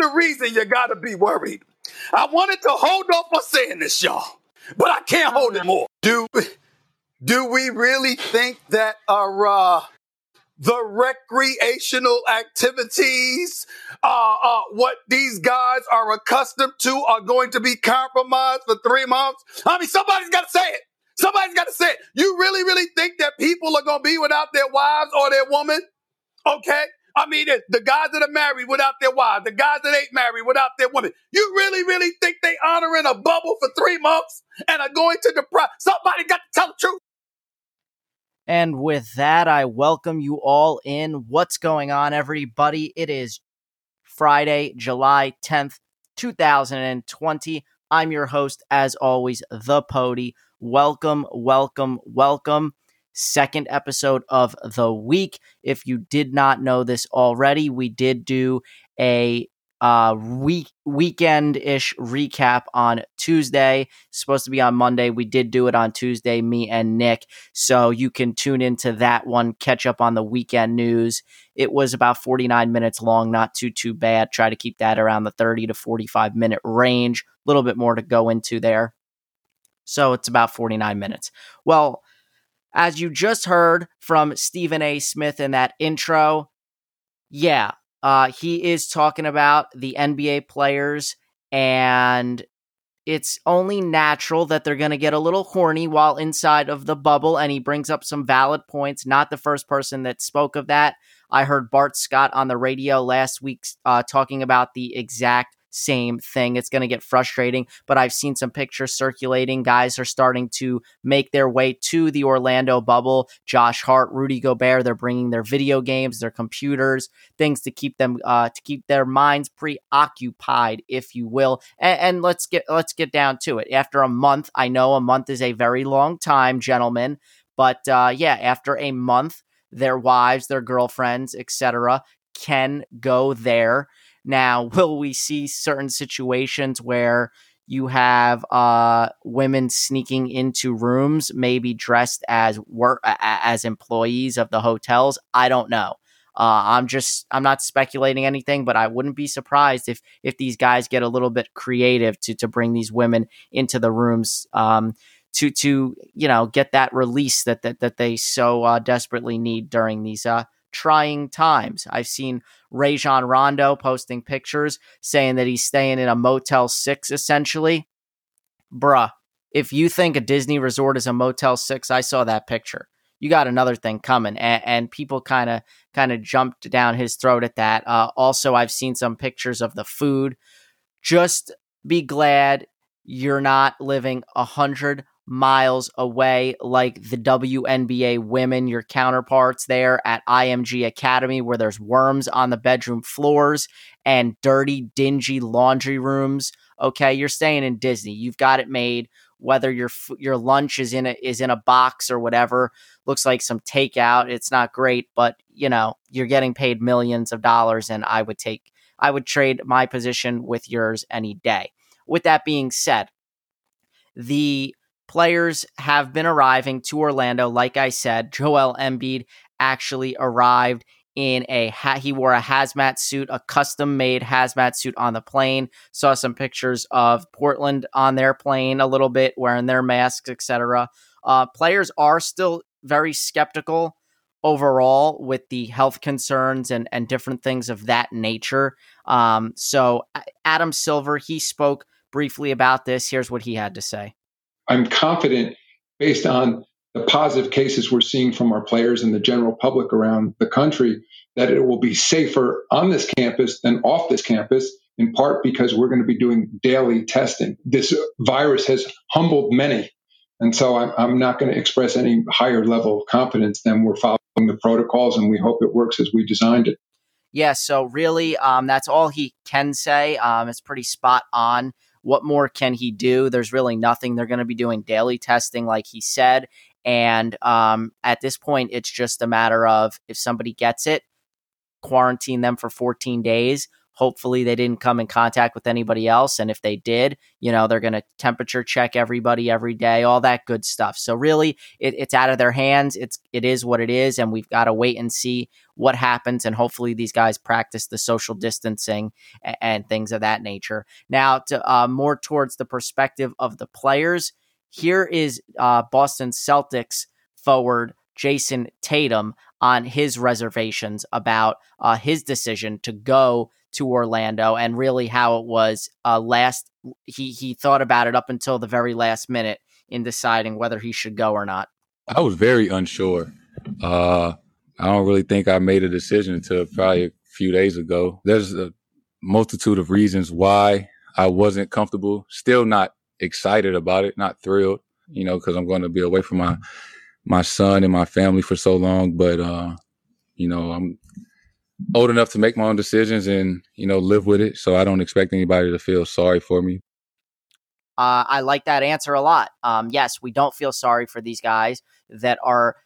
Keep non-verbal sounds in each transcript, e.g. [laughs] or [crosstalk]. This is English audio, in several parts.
the reason you got to be worried. I wanted to hold off on saying this, y'all, but I can't hold it more. Do, do we really think that our, uh, the recreational activities, uh, uh, what these guys are accustomed to are going to be compromised for three months? I mean, somebody's got to say it. Somebody's got to say it. You really, really think that people are going to be without their wives or their woman? Okay. I mean, the guys that are married without their wives, the guys that ain't married without their women. You really, really think they honoring a bubble for three months and are going to deprive? Somebody got to tell the truth. And with that, I welcome you all in. What's going on, everybody? It is Friday, July 10th, 2020. I'm your host, as always, The Pody. Welcome, welcome, welcome second episode of the week. If you did not know this already, we did do a uh week weekend ish recap on Tuesday. supposed to be on Monday. We did do it on Tuesday, me and Nick. So you can tune into that one, catch up on the weekend news. It was about 49 minutes long, not too too bad. Try to keep that around the 30 to 45 minute range. A little bit more to go into there. So it's about 49 minutes. Well, as you just heard from Stephen A. Smith in that intro, yeah, uh, he is talking about the NBA players, and it's only natural that they're going to get a little horny while inside of the bubble. And he brings up some valid points. Not the first person that spoke of that. I heard Bart Scott on the radio last week uh, talking about the exact same thing. It's going to get frustrating, but I've seen some pictures circulating. Guys are starting to make their way to the Orlando bubble. Josh Hart, Rudy Gobert, they're bringing their video games, their computers, things to keep them uh, to keep their minds preoccupied, if you will. And, and let's get let's get down to it. After a month, I know a month is a very long time, gentlemen, but uh, yeah, after a month, their wives, their girlfriends, etc., can go there now, will we see certain situations where you have uh, women sneaking into rooms, maybe dressed as work as employees of the hotels? I don't know. Uh, I'm just I'm not speculating anything, but I wouldn't be surprised if if these guys get a little bit creative to to bring these women into the rooms. Um, to to you know get that release that that, that they so uh, desperately need during these uh, trying times. I've seen Rajon Rondo posting pictures saying that he's staying in a Motel 6 essentially. Bruh, if you think a Disney resort is a Motel 6, I saw that picture. You got another thing coming, and, and people kind of kind of jumped down his throat at that. Uh, also, I've seen some pictures of the food. Just be glad you're not living a hundred miles away, like the WNBA women, your counterparts there at IMG Academy, where there's worms on the bedroom floors and dirty, dingy laundry rooms. Okay, you're staying in Disney. You've got it made. Whether your your lunch is in a is in a box or whatever, looks like some takeout. It's not great, but you know you're getting paid millions of dollars, and I would take I would trade my position with yours any day. With that being said, the players have been arriving to Orlando. Like I said, Joel Embiid actually arrived in a hat. he wore a hazmat suit, a custom made hazmat suit on the plane. Saw some pictures of Portland on their plane a little bit wearing their masks, etc. Uh, players are still very skeptical overall with the health concerns and and different things of that nature. Um, so Adam Silver he spoke briefly about this. Here's what he had to say. I'm confident based on the positive cases we're seeing from our players and the general public around the country that it will be safer on this campus than off this campus, in part because we're going to be doing daily testing. This virus has humbled many. And so I'm, not going to express any higher level of confidence than we're following the protocols and we hope it works as we designed it. Yeah, so really, um, that's all he can say. Um, it's pretty spot on. What more can he do? There's really nothing. They're going to be doing daily testing, like he said. And um, at this point, it's just a matter of if somebody gets it, quarantine them for 14 days. Hopefully, they didn't come in contact with anybody else. And if they did, you know, they're going to temperature check everybody every day, all that good stuff. So, really, it, it's out of their hands. It's, it is what it is. And we've got to wait and see what happens. And hopefully, these guys practice the social distancing and, and things of that nature. Now, to uh, more towards the perspective of the players, here is uh, Boston Celtics forward Jayson Tatum on his reservations about uh, his decision to go to Orlando and really how it was uh, last. He he thought about it up until the very last minute in deciding whether he should go or not. I was very unsure. Uh, I don't really think I made a decision until probably a few days ago. There's a multitude of reasons why I wasn't comfortable. Still not excited about it, not thrilled, you know, because I'm going to be away from my my son and my family for so long. But uh, you know, I'm old enough to make my own decisions and you know live with it. So I don't expect anybody to feel sorry for me. Uh, I like that answer a lot. Um, yes, we don't feel sorry for these guys that are.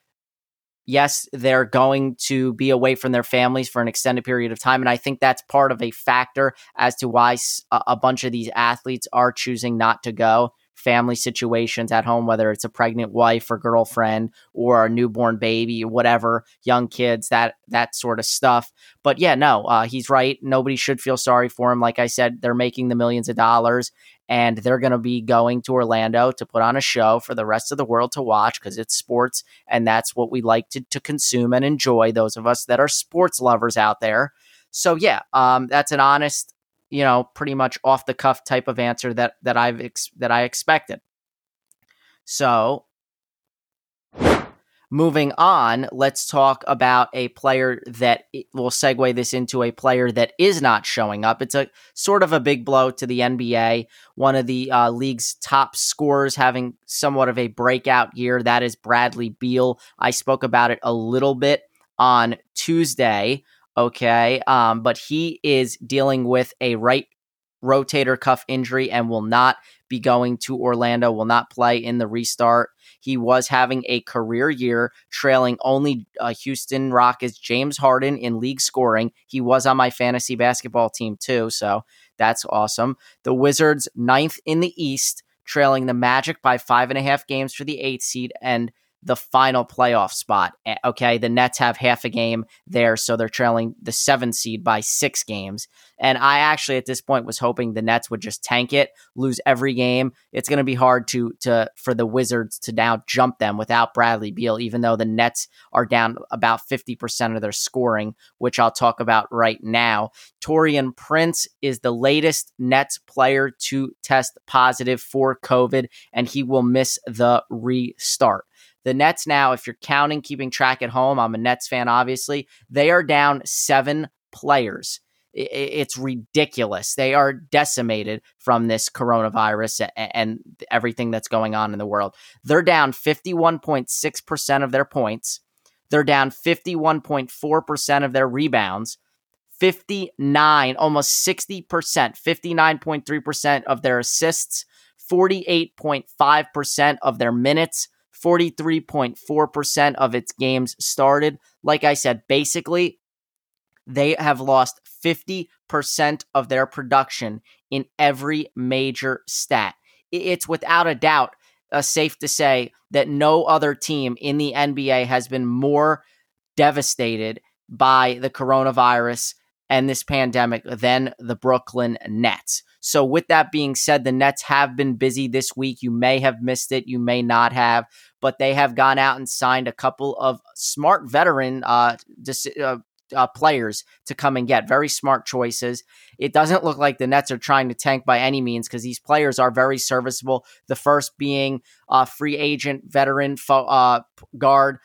Yes, they're going to be away from their families for an extended period of time. And I think that's part of a factor as to why a bunch of these athletes are choosing not to go family situations at home, whether it's a pregnant wife or girlfriend or a newborn baby, whatever, young kids, that that sort of stuff. But yeah, no, uh, he's right. Nobody should feel sorry for him. Like I said, they're making the millions of dollars, and they're going to be going to Orlando to put on a show for the rest of the world to watch because it's sports, and that's what we like to, to consume and enjoy. Those of us that are sports lovers out there. So yeah, um, that's an honest you know, pretty much off the cuff type of answer that that I've ex- that I expected. So, moving on, let's talk about a player that will segue this into a player that is not showing up. It's a sort of a big blow to the NBA. One of the uh, league's top scorers having somewhat of a breakout year. That is Bradley Beal. I spoke about it a little bit on Tuesday. Okay. Um, but he is dealing with a right rotator cuff injury and will not be going to Orlando, will not play in the restart. He was having a career year, trailing only uh, Houston Rockets James Harden in league scoring. He was on my fantasy basketball team too, so that's awesome. The Wizards, ninth in the East, trailing the Magic by five and a half games for the eighth seed, and the final playoff spot. Okay, the Nets have half a game there, so they're trailing the seven seed by six games. And I actually, at this point, was hoping the Nets would just tank it, lose every game. It's going to be hard to to for the Wizards to now jump them without Bradley Beal, even though the Nets are down about fifty percent of their scoring, which I'll talk about right now. Taurean Prince is the latest Nets player to test positive for COVID, and he will miss the restart. The Nets now, if you're counting, keeping track at home, I'm a Nets fan, obviously, they are down seven players. It's ridiculous. They are decimated from this coronavirus and everything that's going on in the world. They're down 51.6% of their points. They're down 51.4% of their rebounds. 59, almost 60%, 59.3% of their assists, 48.5% of their minutes, 43.4% of its games started. Like I said, basically, they have lost 50% of their production in every major stat. It's without a doubt uh, safe to say that no other team in the NBA has been more devastated by the coronavirus and this pandemic than the Brooklyn Nets. So, with that being said, the Nets have been busy this week. You may have missed it, you may not have, but they have gone out and signed a couple of smart veteran uh, dis- uh, uh, players to come and get. Very smart choices. It doesn't look like the Nets are trying to tank by any means because these players are very serviceable. The first being a free agent veteran fo- uh, guard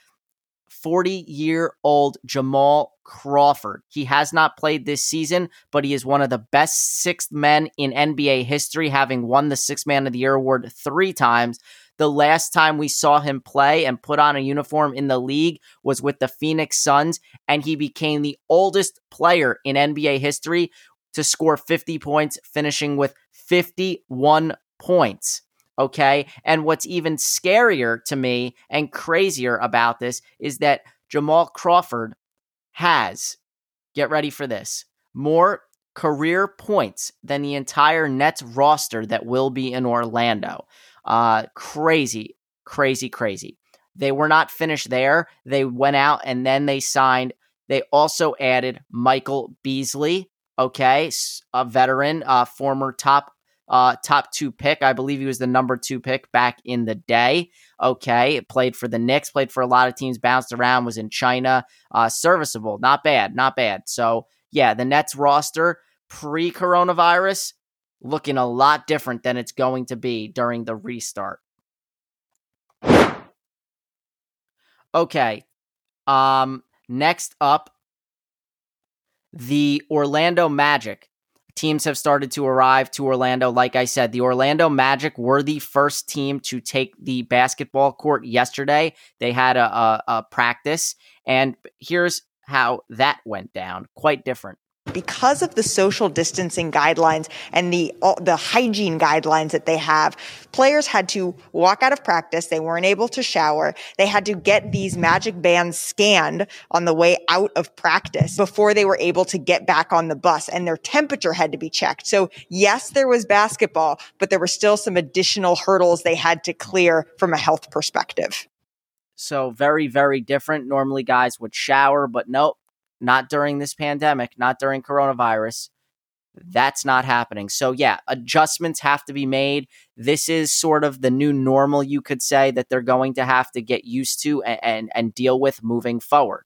40 year old Jamal Crawford. He has not played this season, but he is one of the best sixth men in NBA history, having won the Sixth Man of the Year award three times. The last time we saw him play and put on a uniform in the league was with the Phoenix Suns, and he became the oldest player in NBA history to score 50 points, finishing with 51 points. Okay. And what's even scarier to me and crazier about this is that Jamal Crawford has, get ready for this, more career points than the entire Nets roster that will be in Orlando. Uh, crazy, crazy, crazy. They were not finished there. They went out and then they signed. They also added Michael Beasley, okay, a veteran, uh, former top uh, top two pick. I believe he was the number two pick back in the day. Okay, it played for the Knicks, played for a lot of teams, bounced around, was in China. Uh, serviceable, not bad, not bad. So yeah, the Nets roster pre coronavirus looking a lot different than it's going to be during the restart. Okay. Um next up the Orlando Magic. Teams have started to arrive to Orlando. Like I said, the Orlando Magic were the first team to take the basketball court yesterday. They had a, a, a practice, and here's how that went down. Quite different because of the social distancing guidelines and the uh, the hygiene guidelines that they have players had to walk out of practice. They weren't able to shower. They had to get these magic bands scanned on the way out of practice before they were able to get back on the bus and their temperature had to be checked. So yes there was basketball but there were still some additional hurdles they had to clear from a health perspective. So very very different. Normally guys would shower but nope not during this pandemic, not during coronavirus. That's not happening. So, yeah, adjustments have to be made. This is sort of the new normal, you could say, that they're going to have to get used to and, and, and deal with moving forward.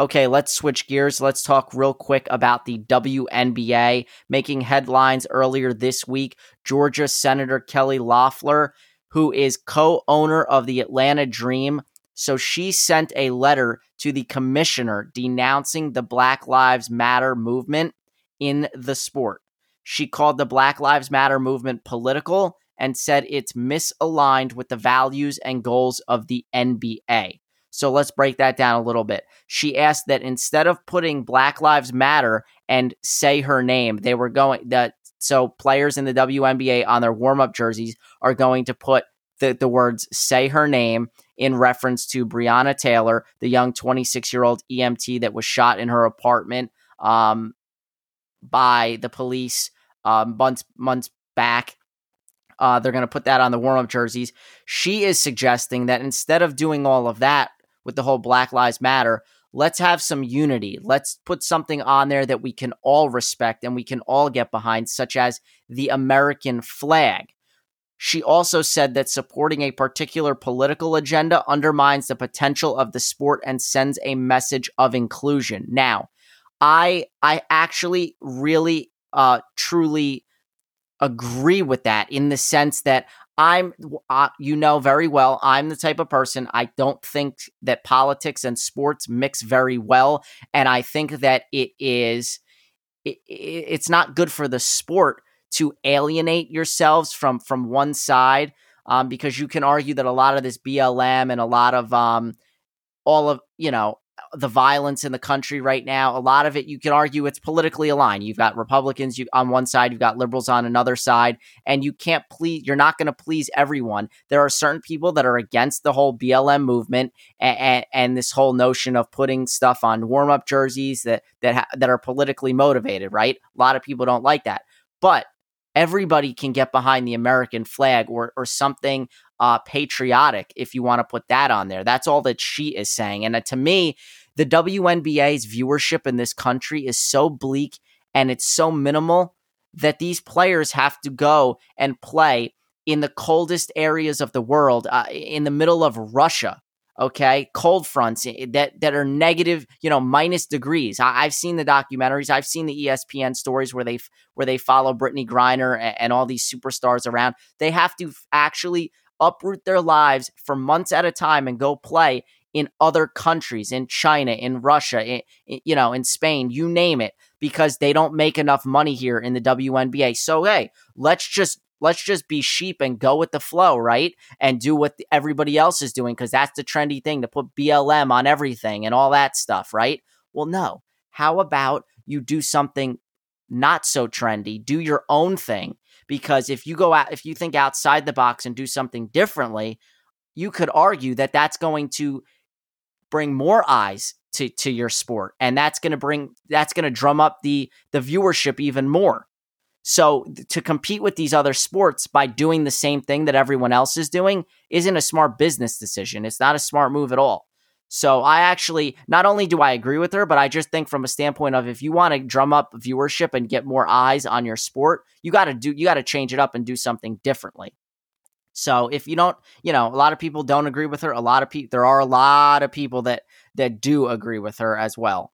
Okay, let's switch gears. Let's talk real quick about the WNBA making headlines earlier this week. Georgia Senator Kelly Loeffler, who is co owner of the Atlanta Dream, so she sent a letter to the commissioner denouncing the Black Lives Matter movement in the sport. She called the Black Lives Matter movement political and said it's misaligned with the values and goals of the NBA. So let's break that down a little bit. She asked that instead of putting Black Lives Matter and say her name, they were going that so players in the WNBA on their warm-up jerseys are going to put the, the words say her name in reference to Breonna Taylor, the young 26 year old EMT that was shot in her apartment um, by the police um, months months back. Uh, they're going to put that on the warm up jerseys. She is suggesting that instead of doing all of that with the whole Black Lives Matter, let's have some unity. Let's put something on there that we can all respect and we can all get behind, such as the American flag. She also said that supporting a particular political agenda undermines the potential of the sport and sends a message of inclusion. Now, I I actually really uh truly agree with that in the sense that I'm uh, you know very well I'm the type of person I don't think that politics and sports mix very well and I think that it is it, it's not good for the sport to alienate yourselves from from one side um, because you can argue that a lot of this BLM and a lot of um, all of you know the violence in the country right now, a lot of it you can argue it's politically aligned. You've got Republicans you, on one side, you've got liberals on another side, and you can't please. You're not going to please everyone. There are certain people that are against the whole BLM movement and, and, and this whole notion of putting stuff on warm up jerseys that that ha- that are politically motivated. Right? A lot of people don't like that, but everybody can get behind the American flag or or something uh, patriotic if you want to put that on there. That's all that she is saying. And uh, to me, the WNBA's viewership in this country is so bleak and it's so minimal that these players have to go and play in the coldest areas of the world, uh, in the middle of Russia, okay? Cold fronts eh, that that are negative you know minus degrees. I, have seen the documentaries. I've seen the espn stories where they where they follow Brittney Griner and, and all these superstars around. They have to actually uproot their lives for months at a time and go play in other countries in china in russia in, you know in spain you name it because they don't make enough money here in the WNBA. So hey, let's just let's just be sheep and go with the flow, right? And do what everybody else is doing because that's the trendy thing to put BLM on everything and all that stuff, right? Well, no. How about you do something not so trendy, do your own thing? Because if you go out, if you think outside the box and do something differently, you could argue that that's going to bring more eyes to to your sport and that's going to bring that's going to drum up the the viewership even more so to compete with these other sports by doing the same thing that everyone else is doing isn't a smart business decision it's not a smart move at all so i actually not only do i agree with her but i just think from a standpoint of if you want to drum up viewership and get more eyes on your sport you got to do you got to change it up and do something differently so if you don't, you know, a lot of people don't agree with her. A lot of people, there are a lot of people that that do agree with her as well.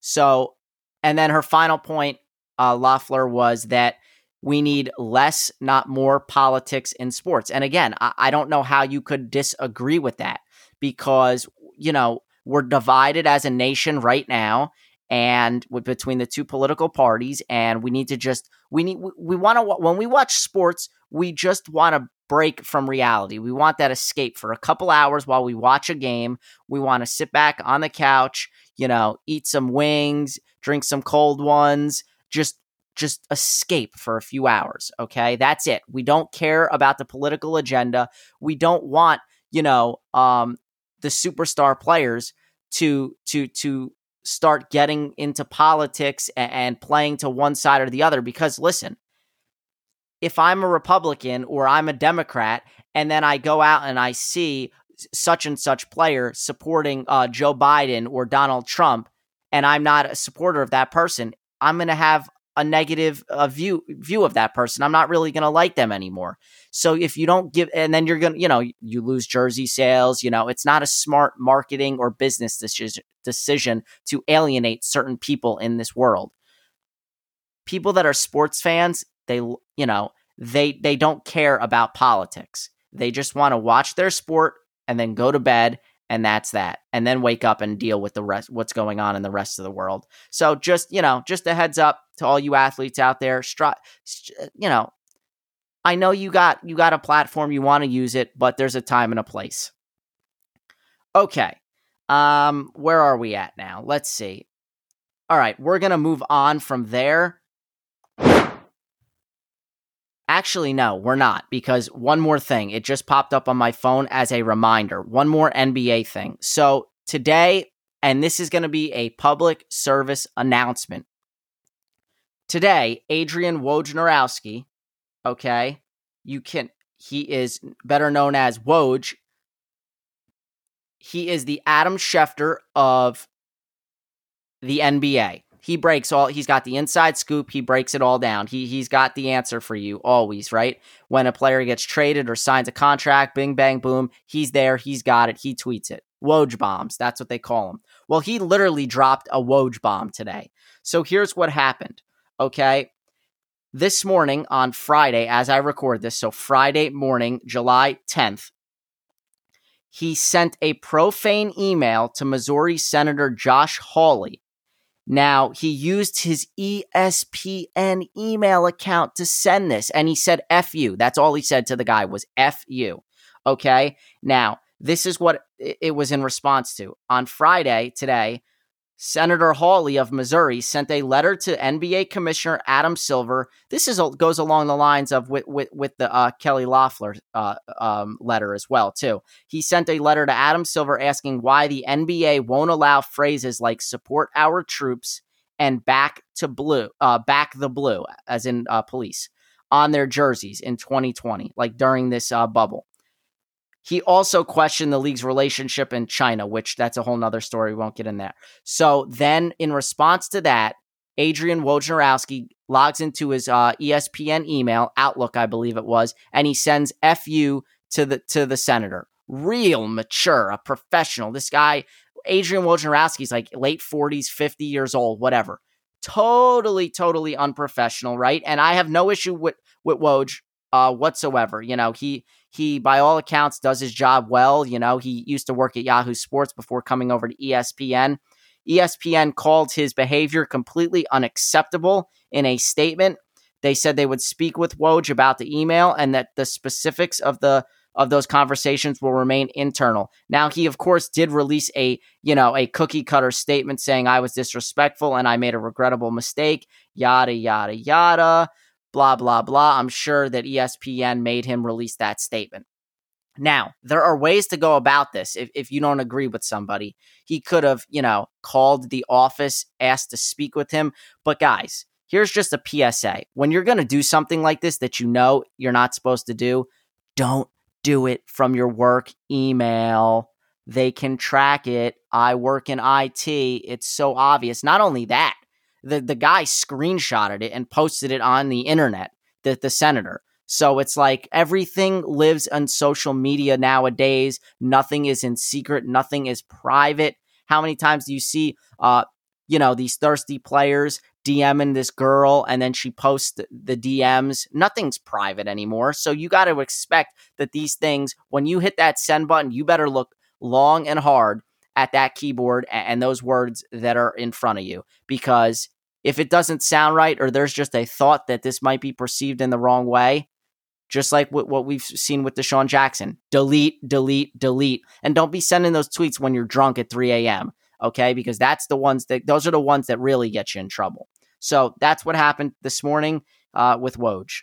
So, and then her final point, uh, Loeffler, was that we need less, not more politics in sports. And again, I, I don't know how you could disagree with that because, you know, we're divided as a nation right now and between the two political parties and we need to just we need we, we want to when we watch sports we just want to break from reality we want that escape for a couple hours while we watch a game we want to sit back on the couch you know eat some wings drink some cold ones just just escape for a few hours okay that's it we don't care about the political agenda we don't want you know um the superstar players to to to start getting into politics and, playing to one side or the other. Because listen, if I'm a Republican or I'm a Democrat, and then I go out and I see such and such player supporting uh, Joe Biden or Donald Trump, and I'm not a supporter of that person, I'm going to have a negative uh, view view of that person. I'm not really going to like them anymore. So if you don't give, and then you're going to, you know, you lose jersey sales. You know, it's not a smart marketing or business decision decision to alienate certain people in this world. People that are sports fans, they, you know, they they don't care about politics. They just want to watch their sport and then go to bed and that's that and then wake up and deal with the rest what's going on in the rest of the world. So just you know just a heads up to all you athletes out there you know i know you got you got a platform you want to use it but there's a time and a place. Okay um where are we at now? Let's see. All right we're gonna move on from there Actually, no, we're not, because one more thing. It just popped up on my phone as a reminder. One more NBA thing. So today, and this is going to be a public service announcement. Today, Adrian Wojnarowski, okay, you can, he is better known as Woj. He is the Adam Schefter of the NBA he breaks all he's got the inside scoop he breaks it all down. He he's got the answer for you always right? When a player gets traded or signs a contract bing bang boom he's there he's got it he tweets it. Woj bombs that's what they call him. well he literally dropped a woj bomb today. So here's what happened okay? This morning on friday as i record this so friday morning july 10th he sent a profane email to missouri senator josh hawley now, he used his ESPN email account to send this, and he said F you. That's all he said to the guy was F you. Okay. Now, this is what it was in response to. On Friday, today, Senator Hawley of Missouri sent a letter to NBA Commissioner Adam Silver. This is goes along the lines of with with, with the uh, Kelly Loeffler uh, um, letter as well too. He sent a letter to Adam Silver asking why the NBA won't allow phrases like "support our troops" and "back to blue," uh, "back the blue," as in uh, police, on their jerseys in 2020, like during this uh, bubble. He also questioned the league's relationship in China, which that's a whole nother story. We won't get in there. So then, in response to that, Adrian Wojnarowski logs into his uh, ESPN email, Outlook, I believe it was, and he sends "fu" to the to the senator. Real mature, a professional. This guy, Adrian Wojnarowski, is like late forties, fifty years old, whatever. Totally, totally unprofessional, right? And I have no issue with with Woj uh, whatsoever. You know, he he by all accounts does his job well. You know, he used to work at Yahoo Sports before coming over to ESPN. ESPN called his behavior completely unacceptable in a statement. They said they would speak with Woj about the email and that the specifics of the of those conversations will remain internal. Now he of course did release a, you know, a cookie cutter statement saying I was disrespectful and I made a regrettable mistake, yada yada yada blah, blah, blah. I'm sure that ESPN made him release that statement. Now, there are ways to go about this if, if you don't agree with somebody. He could have, you know, called the office, asked to speak with him. But guys, here's just a PSA. When you're going to do something like this that you know you're not supposed to do, don't do it from your work email. They can track it. I work in IT. It's so obvious. Not only that, the, the guy screenshotted it and posted it on the internet, the, the senator. So it's like everything lives on social media nowadays. Nothing is in secret, nothing is private. How many times do you see uh you know these thirsty players DMing this girl and then she posts the DMs? Nothing's private anymore. So you got to expect that these things when you hit that send button, you better look long and hard at that keyboard and those words that are in front of you because if it doesn't sound right or there's just a thought that this might be perceived in the wrong way, just like what, we've seen with DeSean Jackson. Delete, delete, delete. And don't be sending those tweets when you're drunk at 3 a.m. Okay. Because that's the ones that, those are the ones that really get you in trouble. So that's what happened this morning uh, with Woj.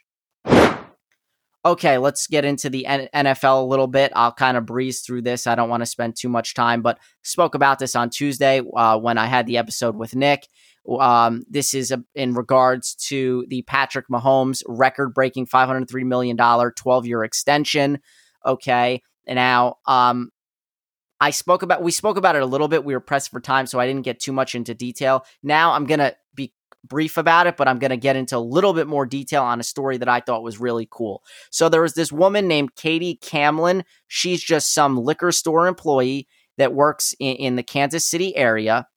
Okay, let's get into the NFL a little bit. I'll kind of breeze through this. I don't want to spend too much time, but spoke about this on Tuesday uh, when I had the episode with Nick. Um, this is a, in regards to the Patrick Mahomes record breaking $503 million 12 year extension. Okay. And now, um, I spoke about, we spoke about it a little bit. We were pressed for time, so I didn't get too much into detail. Now I'm going to be brief about it, but I'm going to get into a little bit more detail on a story that I thought was really cool. So there was this woman named Katie Camlin. She's just some liquor store employee that works in, in the Kansas City area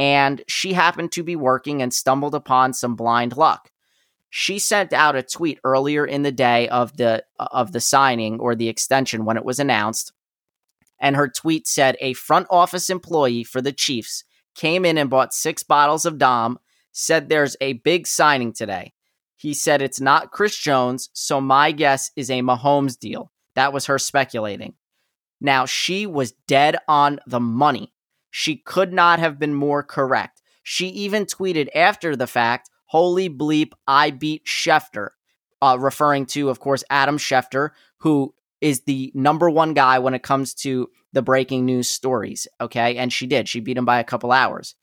and she happened to be working and stumbled upon some blind luck. She sent out a tweet earlier in the day of the of the signing or the extension when it was announced. And her tweet said a front office employee for the Chiefs came in and bought 6 bottles of Dom, said there's a big signing today. He said it's not Chris Jones, so my guess is a Mahomes deal. That was her speculating. Now, she was dead on the money. She could not have been more correct. She even tweeted after the fact, Holy bleep, I beat Schefter, uh, referring to, of course, Adam Schefter, who is the number one guy when it comes to the breaking news stories. Okay. And she did. She beat him by a couple hours.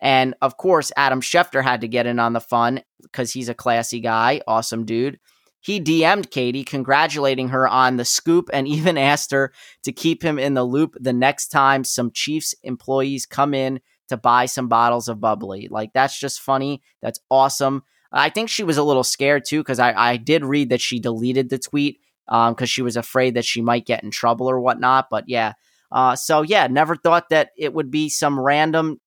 And of course, Adam Schefter had to get in on the fun because he's a classy guy, awesome dude. He DM'd Katie, congratulating her on the scoop and [laughs] even asked her to keep him in the loop the next time some Chiefs employees come in to buy some bottles of bubbly. Like, that's just funny. That's awesome. I think she was a little scared too, because I, I did read that she deleted the tweet because um, she was afraid that she might get in trouble or whatnot. But yeah. Uh, so yeah, never thought that it would be some random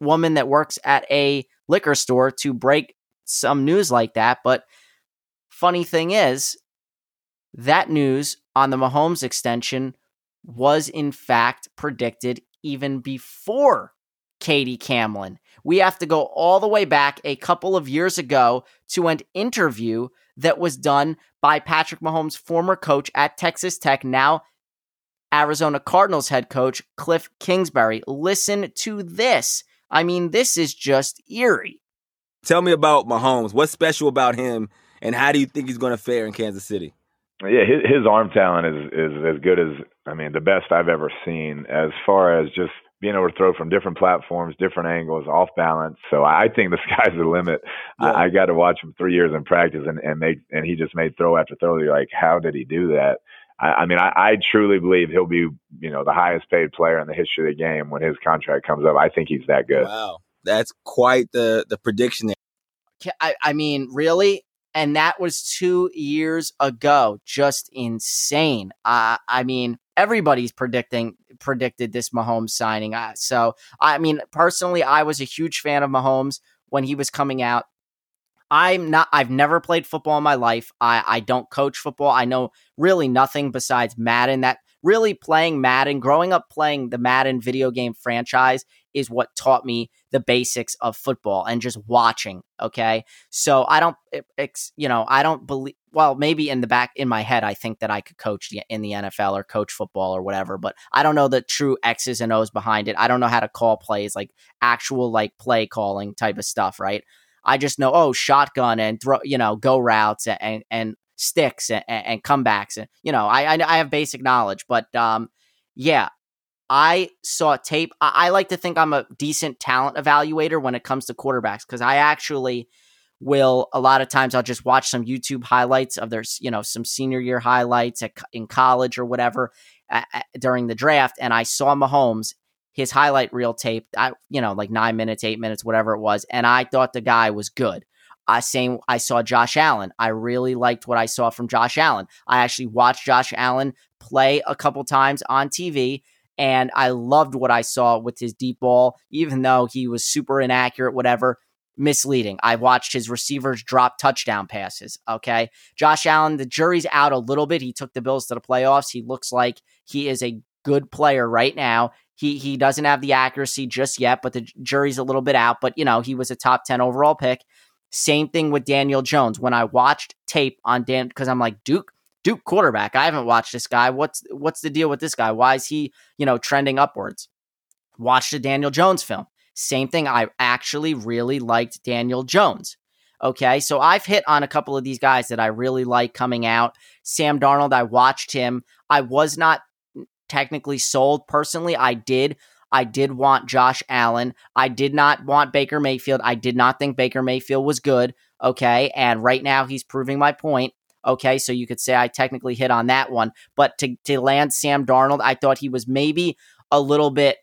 woman that works at a liquor store to break some news like that. But Funny thing is, that news on the Mahomes extension was in fact predicted even before Katie Camlin. We have to go all the way back a couple of years ago to an interview that was done by Patrick Mahomes' former coach at Texas Tech, now Arizona Cardinals head coach Cliff Kingsbury. Listen to this. I mean, this is just eerie. Tell me about Mahomes. What's special about him and how do you think he's going to fare in Kansas City? Yeah, his, his arm talent is is as good as I mean the best I've ever seen. As far as just being able to throw from different platforms, different angles, off balance. So I think the [laughs] sky's the limit. Yeah. I, I got to watch him three years in practice, and and make and he just made throw after throw. You're like, how did he do that? I, I mean, I, I truly believe he'll be you know the highest paid player in the history of the game when his contract comes up. I think he's that good. Wow, that's quite the the prediction there. I, I mean, really, and that was two years ago. Just insane. Uh, I mean, everybody's predicting predicted this Mahomes signing. Uh, so, I mean, personally, I was a huge fan of Mahomes when he was coming out. I'm not. I've never played football in my life. I I don't coach football. I know really nothing besides Madden. That really playing Madden, growing up playing the Madden video game franchise is what taught me the basics of football and just watching. Okay. So I don't, you know, I don't believe, well, maybe in the back in my head, I think that I could coach in the NFL or coach football or whatever, but I don't know the true X's and O's behind it. I don't know how to call plays like actual like play calling type of stuff, right? I just know, oh, shotgun and throw, you know, go routes and, and sticks and, and comebacks. And you know, I, I, I have basic knowledge, but um, yeah, I saw tape. I, I like to think I'm a decent talent evaluator when it comes to quarterbacks because I actually will a lot of times I'll just watch some YouTube highlights of their you know some senior year highlights at, in college or whatever uh, during the draft, and I saw Mahomes his highlight reel tape, I you know like nine minutes, eight minutes, whatever it was, and I thought the guy was good. I same I saw Josh Allen. I really liked what I saw from Josh Allen. I actually watched Josh Allen play a couple times on TV and I loved what I saw with his deep ball even though he was super inaccurate whatever misleading. I watched his receivers drop touchdown passes, okay? Josh Allen, the jury's out a little bit. He took the Bills to the playoffs. He looks like he is a good player right now. He he doesn't have the accuracy just yet, but the jury's a little bit out, but you know, he was a top 10 overall pick. Same thing with Daniel Jones. When I watched tape on Dan, because I'm like, Duke, Duke quarterback. I haven't watched this guy. What's what's the deal with this guy? Why is he, you know, trending upwards? Watch the Daniel Jones film. Same thing. I actually really liked Daniel Jones. Okay, so I've hit on a couple of these guys that I really like coming out. Sam Darnold, I watched him. I was not technically sold personally. I did I did want Josh Allen. I did not want Baker Mayfield. I did not think Baker Mayfield was good. Okay. And right now he's proving my point. Okay. So you could say I technically hit on that one. But to, to land Sam Darnold, I thought he was maybe a little bit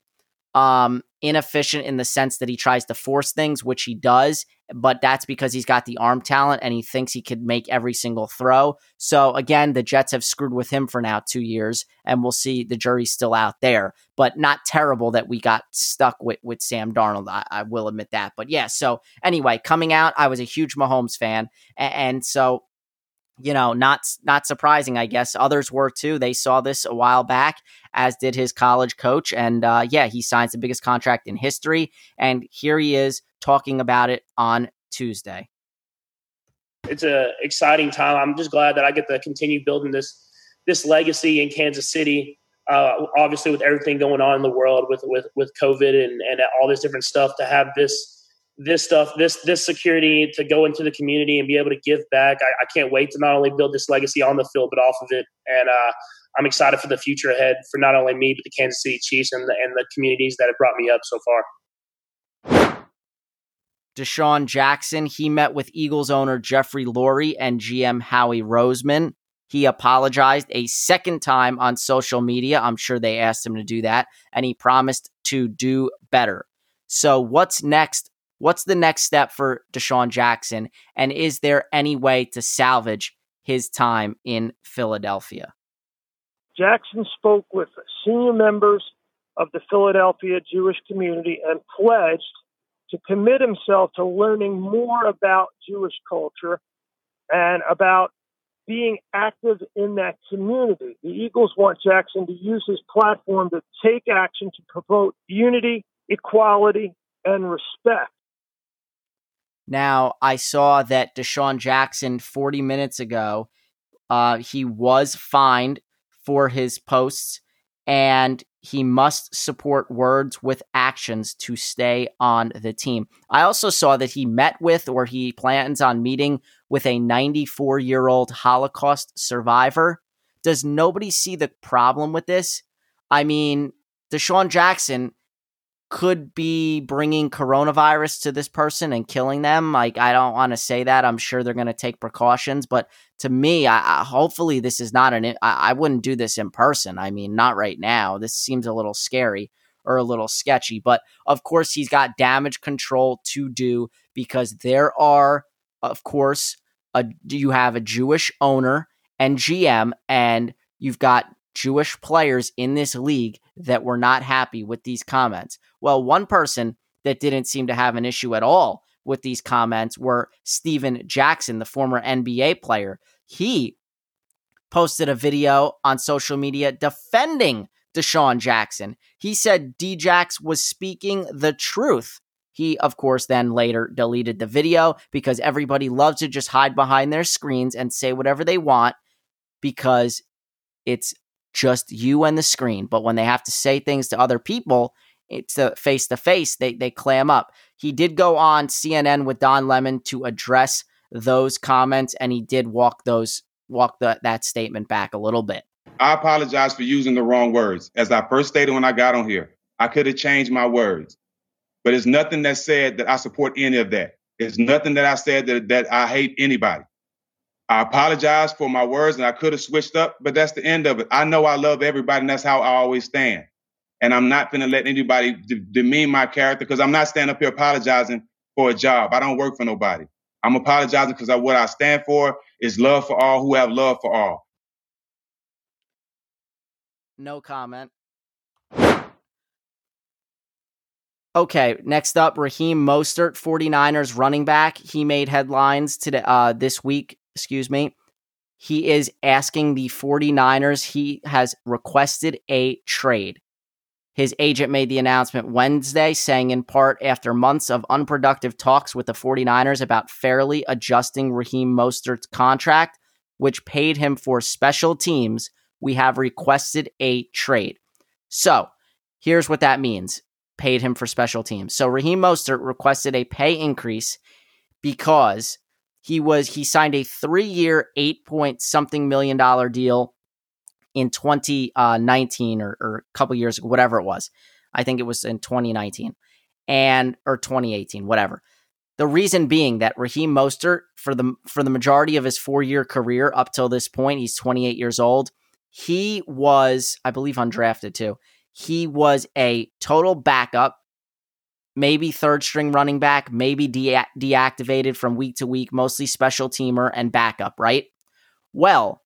um, inefficient in the sense that he tries to force things, which he does, but that's because he's got the arm talent and he thinks he could make every single throw. So again, the Jets have screwed with him for now two years, and we'll see the jury's still out there, but not terrible that we got stuck with with Sam Darnold. I, I will admit that. But yeah, so anyway, coming out, I was a huge Mahomes fan, and, and so you know, not not surprising, I guess. Others were too. They saw this a while back, as did his college coach, and uh, yeah, he signs the biggest contract in history, and here he is talking about it on Tuesday. It's a exciting time. I'm just glad that I get to continue building this this legacy in Kansas City. Uh, obviously, with everything going on in the world with with with COVID and and all this different stuff, to have this this stuff, this this security to go into the community and be able to give back. I, I, can't wait to not only build this legacy on the field, but off of it. And uh, I'm excited for the future ahead for not only me, but the Kansas City Chiefs and the, and the communities that have brought me up so far. DeSean Jackson, he met with Eagles owner Jeffrey Lurie and GM Howie Roseman. He apologized a second time on social media. I'm sure they asked him to do that, and he promised to do better. So, what's next What's the next step for DeSean Jackson? And is there any way to salvage his time in Philadelphia? Jackson spoke with senior members of the Philadelphia Jewish community and pledged to commit himself to learning more about Jewish culture and about being active in that community. The Eagles want Jackson to use his platform to take action to promote unity, equality, and respect. Now, I saw that DeSean Jackson 40 minutes ago, uh, he was fined for his posts and he must support words with actions to stay on the team. I also saw that he met with or he plans on meeting with a 94 year old Holocaust survivor. Does nobody see the problem with this? I mean, DeSean Jackson could be bringing coronavirus to this person and killing them. Like, I don't want to say that. I'm sure they're going to take precautions, but to me, I, I, hopefully this is not an. I, I wouldn't do this in person. I mean, not right now. This seems a little scary or a little sketchy. But of course, he's got damage control to do because there are, of course, a you have a Jewish owner and GM, and you've got Jewish players in this league that were not happy with these comments. Well, one person that didn't seem to have an issue at all with these comments were Stephen Jackson, the former NBA player. He posted a video on social media defending DeSean Jackson. He said Djax was speaking the truth. He, of course, then later deleted the video because everybody loves to just hide behind their screens and say whatever they want because it's just you and the screen. But when they have to say things to other people, it's face to face, they they clam up. He did go on CNN with Don Lemon to address those comments, and he did walk those walk the, that statement back a little bit. I apologize for using the wrong words. As I first stated when I got on here, I could have changed my words, but it's nothing that said that I support any of that. It's nothing that I said that, that I hate anybody. I apologize for my words and I could have switched up, but that's the end of it. I know I love everybody and that's how I always stand. And I'm not going to let anybody demean my character because I'm not standing up here apologizing for a job. I don't work for nobody. I'm apologizing because what I stand for is love for all who have love for all. No comment. Okay, next up, Raheem Mostert, 49ers running back. He made headlines today uh, this week, excuse me. He is asking the 49ers, he has requested a trade. His agent made the announcement Wednesday, saying in part, after months of unproductive talks with the 49ers about fairly adjusting Raheem Mostert's contract, which paid him for special teams, we have requested a trade. So here's what that means paid him for special teams. So Raheem Mostert requested a pay increase because he was he signed a three year, eight point something million dollar deal in 2019 uh, or, or a couple years ago, whatever it was. I think it was in 2019 and or 2018, whatever. The reason being that Raheem Mostert, for the for the majority of his four year career up till this point, he's 28 years old. He was, I believe, undrafted too. He was a total backup, maybe third string running back, maybe de- deactivated from week to week, mostly special teamer and backup, right? Well,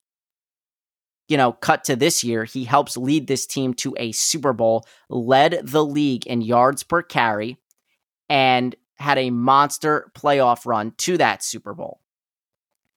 you know, cut to this year, he helps lead this team to a Super Bowl, led the league in yards per carry, and had a monster playoff run to that Super Bowl.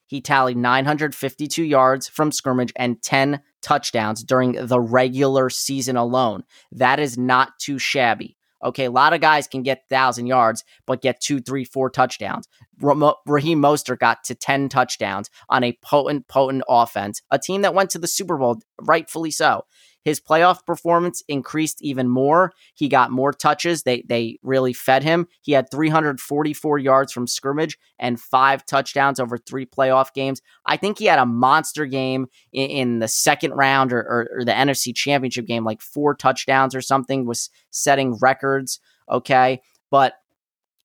He tallied 952 yards from scrimmage and 10 touchdowns during the regular season alone. That is not too shabby. Okay, a lot of guys can get thousand yards, but get two, three, four touchdowns. Raheem Mostert got to ten touchdowns on a potent, potent offense, a team that went to the Super Bowl, rightfully so. His playoff performance increased even more. He got more touches. They they really fed him. He had 344 yards from scrimmage and five touchdowns over three playoff games. I think he had a monster game in, in the second round or, or, or the NFC Championship game, like four touchdowns or something, was setting records. Okay, but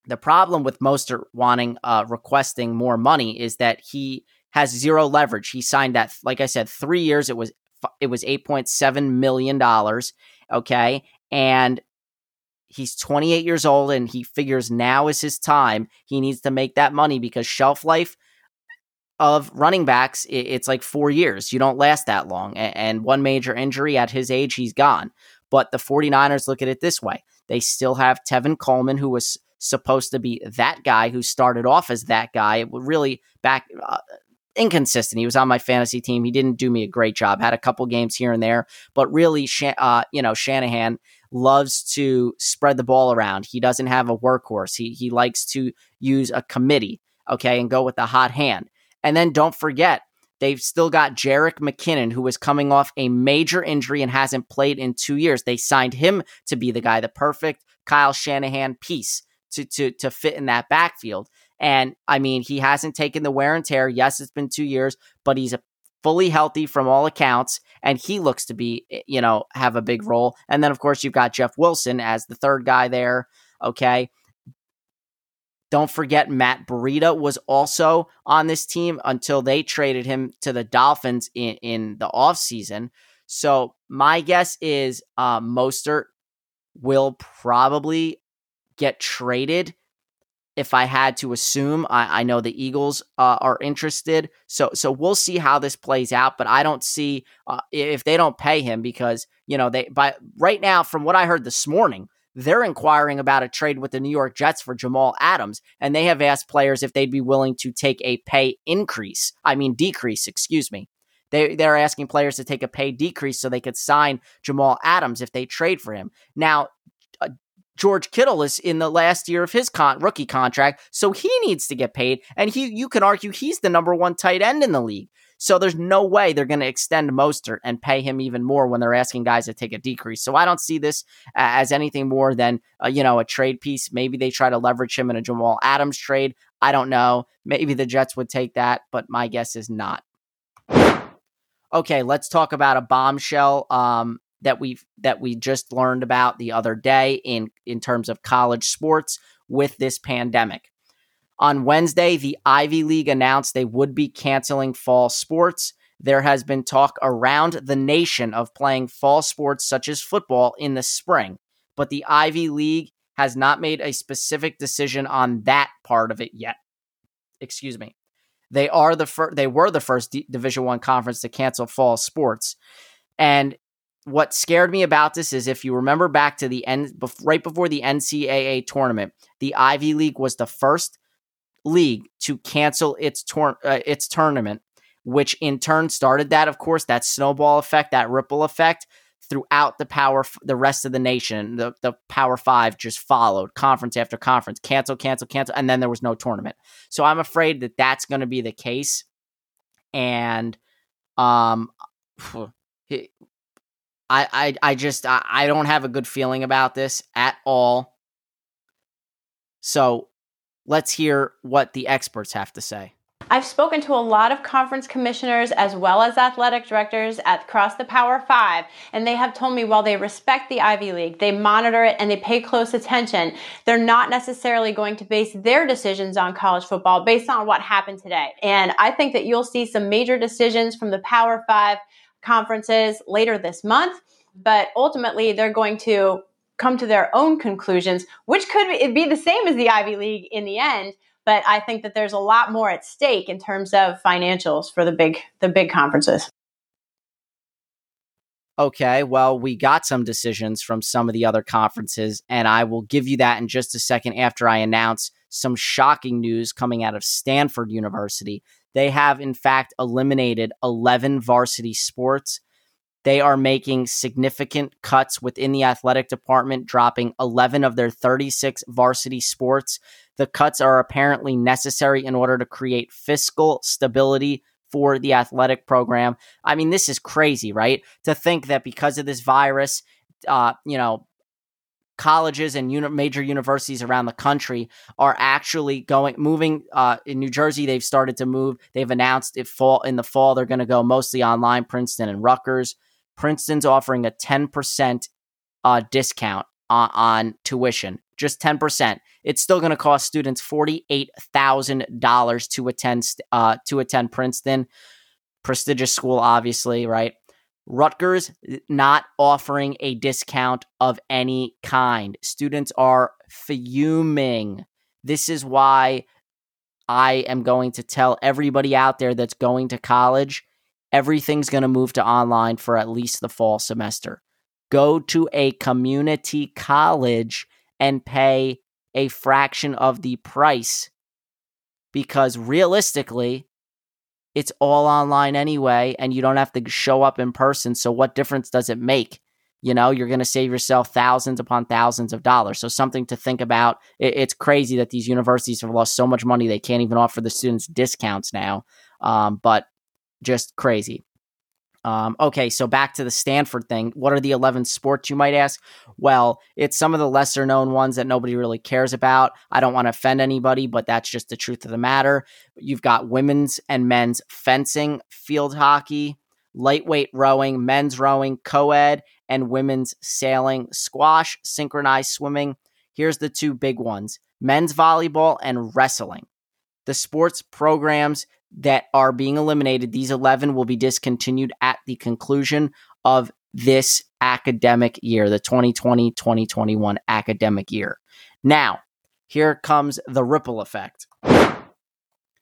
the problem with Mostert wanting uh, requesting more money is that he has zero leverage. He signed that, like I said, three years. It was it was $8.7 million. Okay. And he's 28 years old and he figures now is his time. He needs to make that money because shelf life of running backs, it's like four years. You don't last that long. And one major injury at his age, he's gone. But the 49ers look at it this way they still have Tevin Coleman, who was supposed to be that guy who started off as that guy. Really back uh, inconsistent. He was on my fantasy team. He didn't do me a great job. Had a couple games here and there, but really, uh, you know, Shanahan loves to spread the ball around. He doesn't have a workhorse. He he likes to use a committee, okay, and go with the hot hand. And then don't forget, they've still got Jerick McKinnon, who is coming off a major injury and hasn't played in two years. They signed him to be the guy, the perfect Kyle Shanahan piece to to to fit in that backfield. And I mean, he hasn't taken the wear and tear. Yes, it's been two years, but he's fully healthy from all accounts, and he looks to be, eh, you know, have a big role. And then, of course, you've got Jeff Wilson as the third guy there. Okay. Don't forget, Matt Breida was also on this team until they traded him to the Dolphins in, in the offseason. So, my guess is uh, Mostert will probably get traded if I had to assume, I, I know the Eagles uh, are interested. So so we'll see how this plays out. But I don't see uh, if they don't pay him because you know they by right now from what I heard this morning. They're inquiring about a trade with the New York Jets for Jamal Adams, and they have asked players if they'd be willing to take a pay increase. I mean, decrease, excuse me. They, they're asking players to take a pay decrease so they could sign Jamal Adams if they trade for him. Now, George Kittle is in the last year of his con- rookie contract, so he needs to get paid. And he, you can argue he's the number one tight end in the league. So there's no way they're going to extend Mostert and pay him even more when they're asking guys to take a decrease. So I don't see this as anything more than uh, you know a trade piece. Maybe they try to leverage him in a Jamal Adams trade. I don't know. Maybe the Jets would take that, but my guess is not. Okay, let's talk about a bombshell um, that we that we just learned about the other day in in terms of college sports with this pandemic. On Wednesday, the Ivy League announced they would be canceling fall sports. There has been talk around the nation of playing fall sports such as football in the spring, but the Ivy League has not made a specific decision on that part of it yet. Excuse me. They are the first. They were the first D- Division One conference to cancel fall sports, and what scared me about this is if you remember back to the end, right before the NCAA tournament, the Ivy League was the first league to cancel its tour- uh, its tournament, which in turn started that, of course, that snowball effect, that ripple effect throughout the power, the rest of the nation. The the Power Five just followed conference after conference, cancel, cancel, cancel, and then there was no tournament. So I'm afraid that that's going to be the case, and um. [sighs] I, I, I just I, I don't have a good feeling about this at all. So let's hear what the experts have to say. I've spoken to a lot of conference commissioners as well as athletic directors at across the Power Five, and they have told me while they respect the Ivy League, they monitor it and they pay close attention, they're not necessarily going to base their decisions on college football based on what happened today. And I think that you'll see some major decisions from the Power Five conferences later this month, but ultimately they're going to come to their own conclusions, which could be the same as the Ivy League in the end. But I think that there's a lot more at stake in terms of financials for the big the big conferences. Okay, well, we got some decisions from some of the other conferences, and I will give you that in just a second after I announce some shocking news coming out of Stanford University. They have, in fact, eliminated 11 varsity sports. They are making significant cuts within the athletic department, dropping 11 of their 36 varsity sports. The cuts are apparently necessary in order to create fiscal stability for the athletic program. I mean, this is crazy, right? To think that because of this virus, uh, you know, colleges and uni- major universities around the country are actually going moving uh, in New Jersey they've started to move they've announced it fall in the fall they're going to go mostly online Princeton and Rutgers. Princeton's offering a 10% uh, discount on, on tuition just 10% it's still going to cost students $48,000 to attend uh, to attend Princeton. Prestigious school obviously right Rutgers not offering a discount of any kind. Students are fuming. This is why I am going to tell everybody out there that's going to college everything's going to move to online for at least the fall semester. Go to a community college and pay a fraction of the price because realistically, it's all online anyway, and you don't have to show up in person. So, what difference does it make? You know, you're going to save yourself thousands upon thousands of dollars. So, something to think about. it's crazy that these universities have lost so much money, they can't even offer the students discounts now. Um, but just crazy. Um, okay, so back to the Stanford thing. What are the 11 sports, you might ask? Well, it's some of the lesser known ones that nobody really cares about. I don't want to offend anybody, but that's just the truth of the matter. You've got women's and men's fencing, field hockey, lightweight rowing, men's rowing, co ed, and women's sailing, squash, synchronized swimming. Here's the two big ones men's volleyball and wrestling. The sports programs that are being eliminated, these 11 will be discontinued at the conclusion of this academic year, the 2020 2021 academic year. Now, here comes the ripple effect.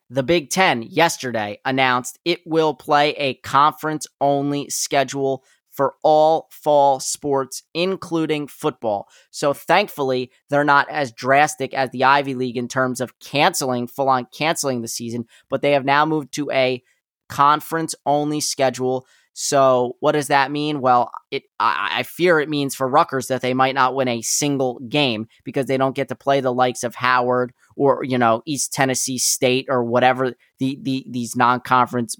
The Big Ten yesterday announced it will play a conference only schedule for all fall sports, including football. So thankfully, they're not as drastic as the Ivy League in terms of canceling, full on canceling the season, but they have now moved to a conference only schedule. So what does that mean? Well, it I, I, fear it means for Rutgers that they might not win a single game because they don't get to play the likes of Howard or you know East Tennessee State or whatever the, the these non conference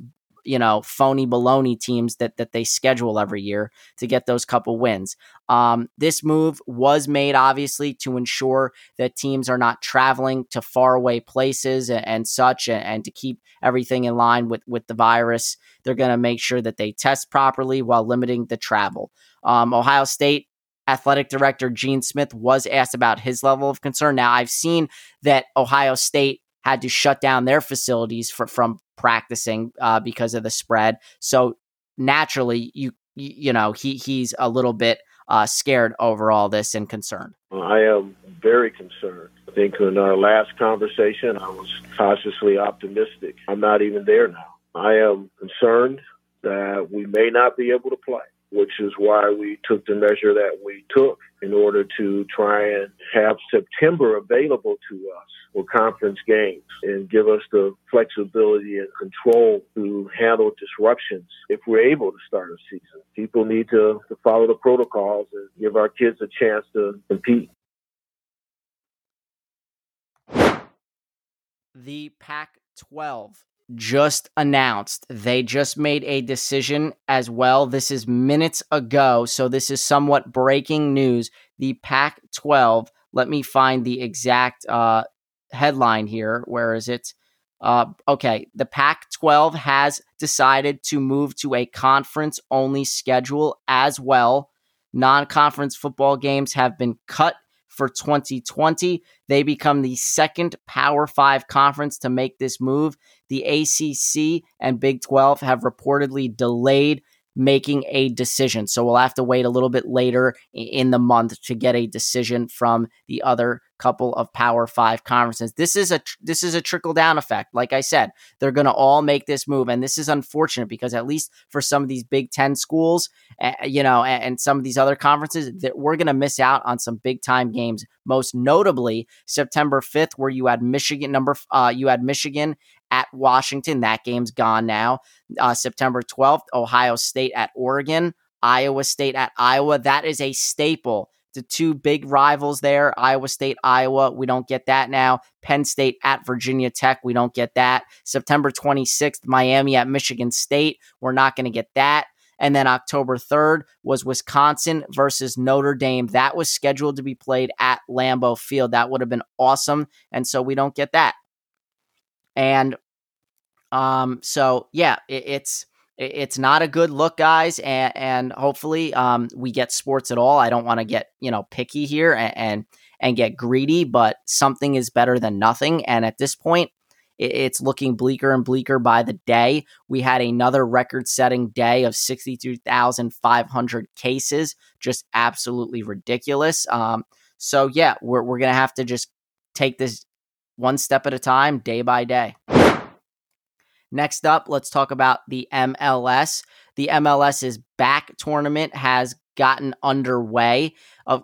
you know, phony baloney teams that that they schedule every year to get those couple wins. Um, this move was made obviously to ensure that teams are not traveling to faraway places and, and such, and, and, to keep everything in line with with the virus. They're going to make sure that they test properly while limiting the travel. Um, Ohio State athletic director Gene Smith was asked about his level of concern. Now, I've seen that Ohio State had to shut down their facilities for, from practicing uh, because of the spread. So naturally, you you know he he's a little bit uh, scared over all this and concerned. I am very concerned. I think in our last conversation, I was cautiously optimistic. I'm not even there now. I am concerned that we may not be able to play which is why we took the measure that we took in order to try and have September available to us for conference games and give us the flexibility and control to handle disruptions if we're able to start a season. People need to, to follow the protocols and give our kids a chance to compete. The Pac 12 just announced. They just made a decision as well. This is minutes ago, so this is somewhat breaking news. The Pac 12, let me find the exact uh, headline here. Where is it? Uh, okay, the Pac 12 has decided to move to a conference only schedule as well. Non conference football games have been cut for 2020. They become the second Power Five conference to make this move. The ACC and Big 12 have reportedly delayed making a decision. So we'll have to wait a little bit later in the month to get a decision from the other couple of Power 5 conferences. This is a this is a trickle down effect. Like I said, they're going to all make this move and this is unfortunate because at least for some of these Big 10 schools, uh, you know, and, and, some of these other conferences that we're going to miss out on some big time games. Most notably, September 5th where you had Michigan number uh, you had Michigan at Washington. That game's gone now. Uh, September 12th, Ohio State at Oregon, Iowa State at Iowa. That is a staple. The two big rivals there, Iowa State, Iowa. We don't get that now. Penn State at Virginia Tech. We don't get that. September 26th, Miami at Michigan State. We're not going to get that. And then October 3rd was Wisconsin versus Notre Dame. That was scheduled to be played at Lambeau Field. That would have been awesome. And so we don't get that. And um, so yeah, it, it's it's not a good look, guys, and, and hopefully um, we get sports at all. I don't want to get you know picky here and, and, and get greedy, but something is better than nothing. And at this point, it, it's looking bleaker and bleaker by the day. We had another record-setting day of sixty-two thousand five hundred cases, just absolutely ridiculous. Um, so yeah, we're we're gonna have to just take this one step at a time, day by day. Next up, let's talk about the MLS. The MLS's back tournament has gotten underway. Uh,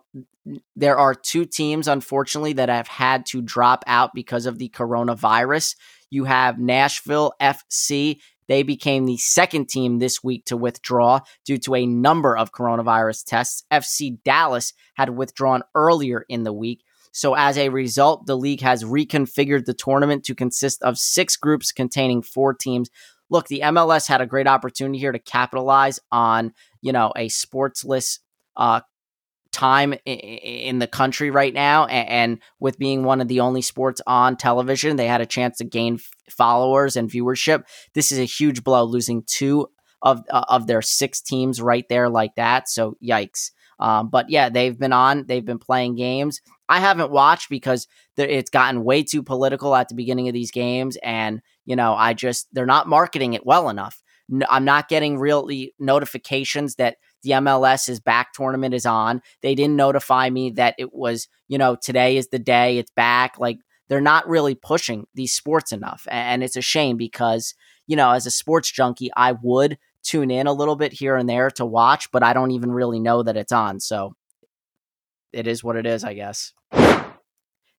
there are two teams, unfortunately, that have had to drop out because of the coronavirus. You have Nashville FC. They became the second team this week to withdraw due to a number of coronavirus tests. FC Dallas had withdrawn earlier in the week. So, as a result, the league has reconfigured the tournament to consist of six groups containing four teams. Look, the MLS had a great opportunity here to capitalize on, you know, a sportsless uh, time in the country right now. And with being one of the only sports on television, they had a chance to gain followers and viewership. This is a huge blow, losing two of uh, of their six teams right there like that. So yikes. Um, but yeah, they've been on. They've been playing games. I haven't watched because it's gotten way too political at the beginning of these games, and you know, I just they're not marketing it well enough. I'm not getting really notifications that the MLS's back tournament is on. They didn't notify me that it was, you know, today is the day it's back. Like they're not really pushing these sports enough. And it's a shame because, you know, as a sports junkie, I would tune in a little bit here and there to watch, but I don't even really know that it's on. So it is what it is, I guess.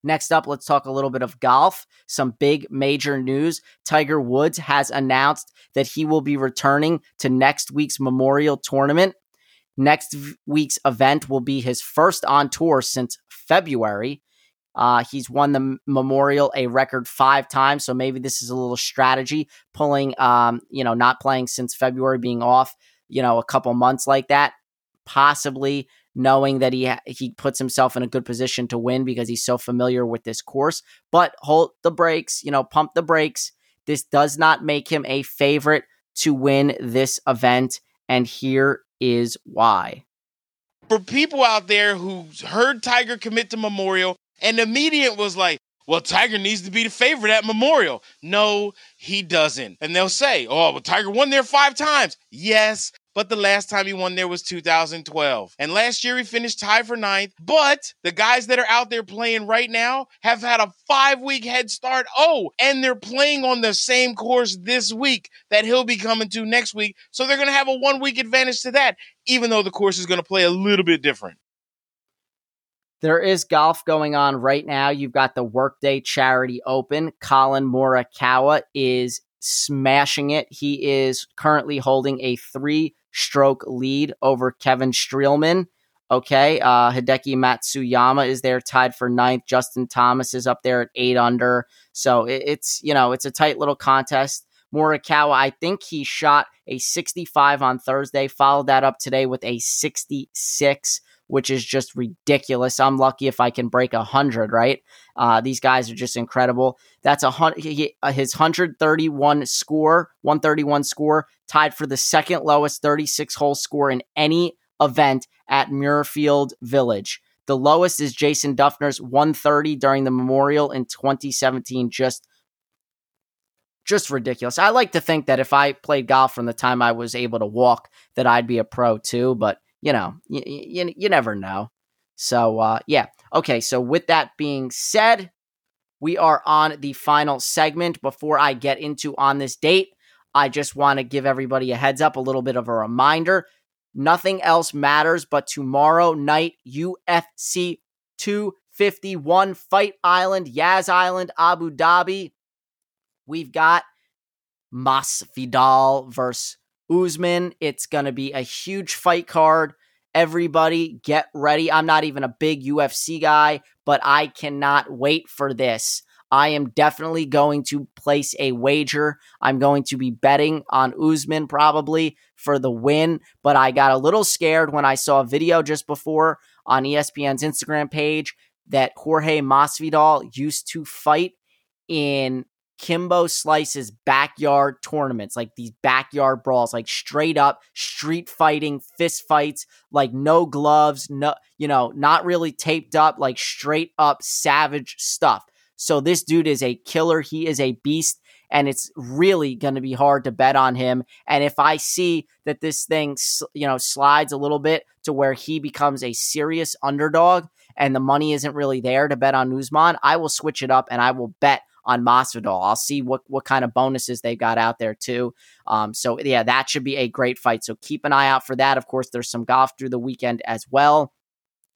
Next up, let's talk a little bit of golf. Some big major news. Tiger Woods has announced that he will be returning to next week's Memorial Tournament. Next week's event will be his first on tour since February. Uh, he's won the Memorial a record five times, so maybe this is a little strategy, pulling, um, you know, not playing since February, being off, you know, a couple months like that, possibly knowing that he he puts himself in a good position to win because he's so familiar with this course. But hold the brakes, you know, pump the brakes. This does not make him a favorite to win this event, and here is why. For people out there who heard Tiger commit to Memorial, and the media was like, well, Tiger needs to be the favorite at Memorial. No, he doesn't. And they'll say, oh, well, Tiger won there five times. Yes, but the last time he won there was 2012. And last year he finished tied for ninth. But the guys that are out there playing right now have had a five week head start. Oh, and they're playing on the same course this week that he'll be coming to next week. So they're going to have a one week advantage to that, even though the course is going to play a little bit different. There is golf going on right now. You've got the Workday Charity Open. Collin Morikawa is smashing it. He is currently holding a three stroke lead over Kevin Streelman. Okay. Uh, Hideki Matsuyama is there tied for ninth. Justin Thomas is up there at eight under. So it, it's, you know, it's a tight little contest. Morikawa, I think he shot a 65 on Thursday, followed that up today with a 66 which is just ridiculous. I'm lucky if I can break a hundred. Right? Uh, these guys are just incredible. That's a. Uh, his 131 score, 131 score, tied for the second lowest 36 hole score in any event at Muirfield Village. The lowest is Jason Dufner's 130 during the Memorial in 2017. Just just ridiculous. I like to think that if I played golf from the time I was able to walk, that I'd be a pro too. But you know, you, you, you never know. So, uh, yeah. Okay, so with that being said, we are on the final segment. Before I get into on this date, I just want to give everybody a heads up, a little bit of a reminder. Nothing else matters but tomorrow night, UFC 251 Fight Island, Yas Island, Abu Dhabi. We've got Masvidal versus Usman. It's going to be a huge fight card. Everybody get ready. I'm not even a big UFC guy, but I cannot wait for this. I am definitely going to place a wager. I'm going to be betting on Usman probably for the win, but I got a little scared when I saw a video just before on ESPN's Instagram page that Jorge Masvidal used to fight in Kimbo Slice's backyard tournaments, like these backyard brawls, like straight up street fighting, fist fights, like no gloves, no, you know, not really taped up, like straight up savage stuff. So this dude is a killer. He is a beast, and it's really going to be hard to bet on him. And if I see that this thing, you know, slides a little bit to where he becomes a serious underdog and the money isn't really there to bet on Usman, I will switch it up and I will bet on Masvidal. I'll see what what kind of bonuses they got out there too. Um, so yeah, that should be a great fight. So keep an eye out for that. Of course, there's some golf through the weekend as well.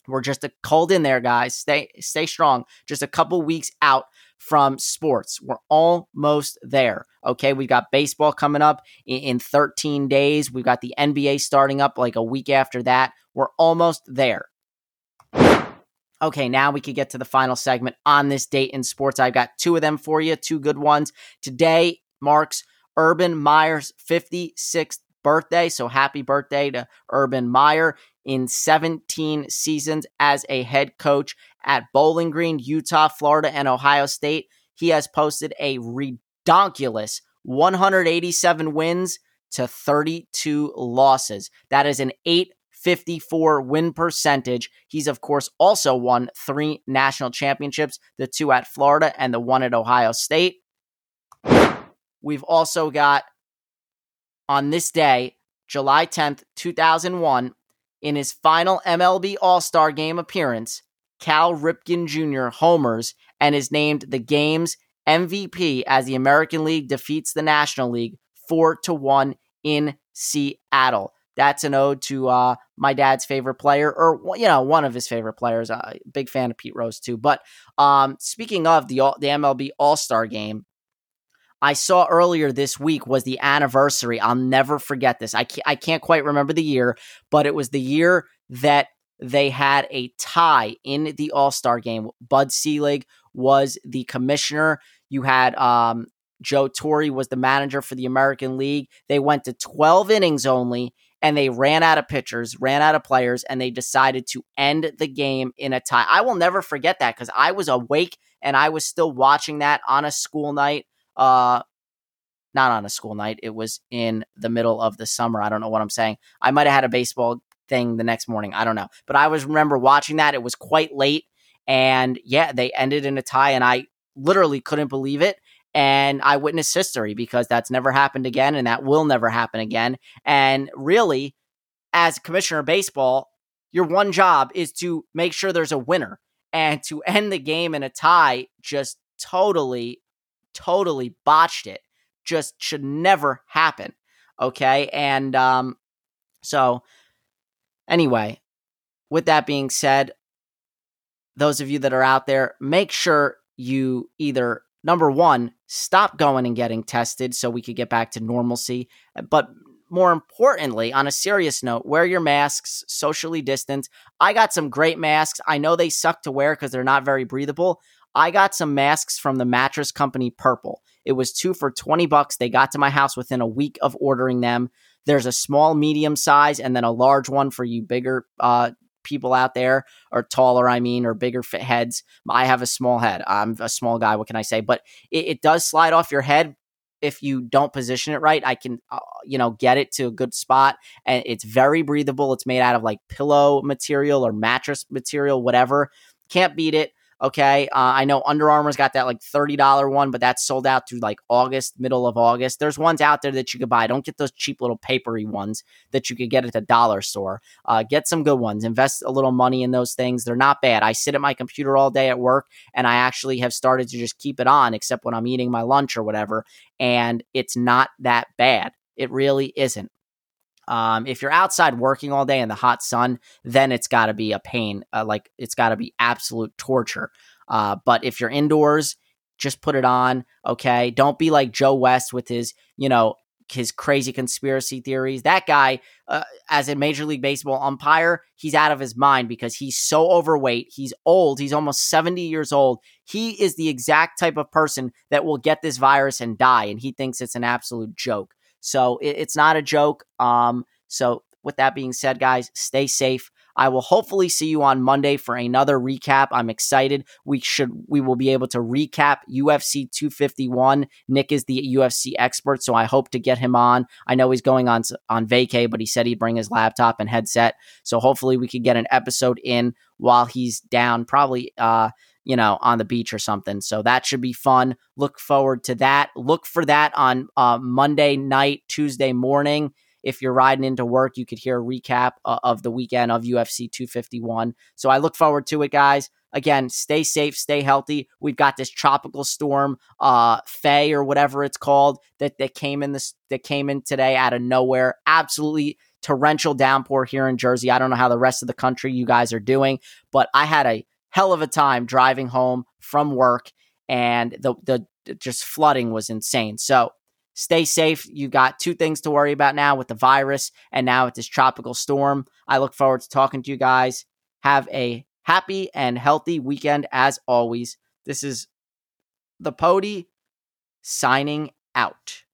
We're just a cold in there, guys. Stay stay strong. Just a couple weeks out from sports. We're almost there. Okay, we've got baseball coming up in, in 13 days. We've got the NBA starting up like a week after that. We're almost there. Okay, now we could get to the final segment on this date in sports. I've got two of them for you, two good ones. Today marks Urban Meyer's 56th birthday. So happy birthday to Urban Meyer in 17 seasons as a head coach at Bowling Green, Utah, Florida, and Ohio State. He has posted a redonkulous 187 wins to 32 losses. That is an 8 54 win percentage. He's, of course, also won three national championships the two at Florida and the one at Ohio State. We've also got on this day, July 10th, 2001, in his final MLB All Star game appearance, Cal Ripken Jr. homers and is named the game's MVP as the American League defeats the National League 4 to 1 in Seattle that's an ode to uh, my dad's favorite player, or you know, one of his favorite players. Uh, big fan of Pete Rose too. But um, speaking of the the MLB All Star Game, I saw earlier this week was the anniversary. I'll never forget this. I can't, I can't quite remember the year, but it was the year that they had a tie in the All Star game. Bud Selig was the commissioner. You had um, Joe Torre was the manager for the American League. They went to 12 innings only and they ran out of pitchers, ran out of players, and they decided to end the game in a tie. I will never forget that because I was awake and I was still watching that on a school night. Uh, not on a school night. It was in the middle of the summer. I don't know what I'm saying. I might have had a baseball thing the next morning. I don't know. But I was remember watching that. It was quite late. And yeah, they ended in a tie, and I literally couldn't believe it and I witnessed history because that's never happened again and that will never happen again. And really, as commissioner of baseball, your one job is to make sure there's a winner and to end the game in a tie just totally, totally botched it. Just should never happen. Okay. And um, so, anyway, with that being said, those of you that are out there, make sure you either number one, stop going and getting tested so we could get back to normalcy. But more importantly, on a serious note, wear your masks, socially distance. I got some great masks. I know they suck to wear because they're not very breathable. I got some masks from the mattress company Purple. It was two for 20 bucks. They got to my house within a week of ordering them. There's a small, medium size, and then a large one for you bigger uh, people out there are taller, I mean, or bigger heads. I have a small head. I'm a small guy. What can I say? But it, it does slide off your head if you don't position it right. I can, uh, you know, get it to a good spot, and it's very breathable. It's made out of like pillow material or mattress material, whatever. Can't beat it. Okay. Uh, I know Under Armour's got that like $30 one, but that's sold out through like August, middle of August. There's ones out there that you could buy. Don't get those cheap little papery ones that you could get at the dollar store. Uh, get some good ones. Invest a little money in those things. They're not bad. I sit at my computer all day at work and I actually have started to just keep it on, except when I'm eating my lunch or whatever. And it's not that bad. It really isn't. Um, if you're outside working all day in the hot sun, then it's got to be a pain. Uh, like it's got to be absolute torture. Uh, but if you're indoors, just put it on. Okay. Don't be like Joe West with his, you know, his crazy conspiracy theories. That guy, uh, as a Major League Baseball umpire, he's out of his mind because he's so overweight. He's old. He's almost 70 years old. He is the exact type of person that will get this virus and die. And he thinks it's an absolute joke. So it, it's not a joke. Um, so with that being said, guys, stay safe. I will hopefully see you on Monday for another recap. I'm excited. We should we will be able to recap UFC 251. Nick is the UFC expert, so I hope to get him on. I know he's going on on vacay, but he said he'd bring his laptop and headset. So hopefully we could get an episode in while he's down, probably uh you know, on the beach or something. So that should be fun. Look forward to that. Look for that on uh, Monday night, Tuesday morning. If you're riding into work, you could hear a recap uh, of the weekend of UFC 251. So I look forward to it, guys. Again, stay safe, stay healthy. We've got this tropical storm, uh, Fay or whatever it's called, that that came in this that came in today out of nowhere. Absolutely torrential downpour here in Jersey. I don't know how the rest of the country you guys are doing, but I had a hell of a time driving home from work, and the the just flooding was insane. So stay safe. You got two things to worry about now with the virus and now with this tropical storm. I look forward to talking to you guys. Have a happy and healthy weekend as always. This is the Pody signing out.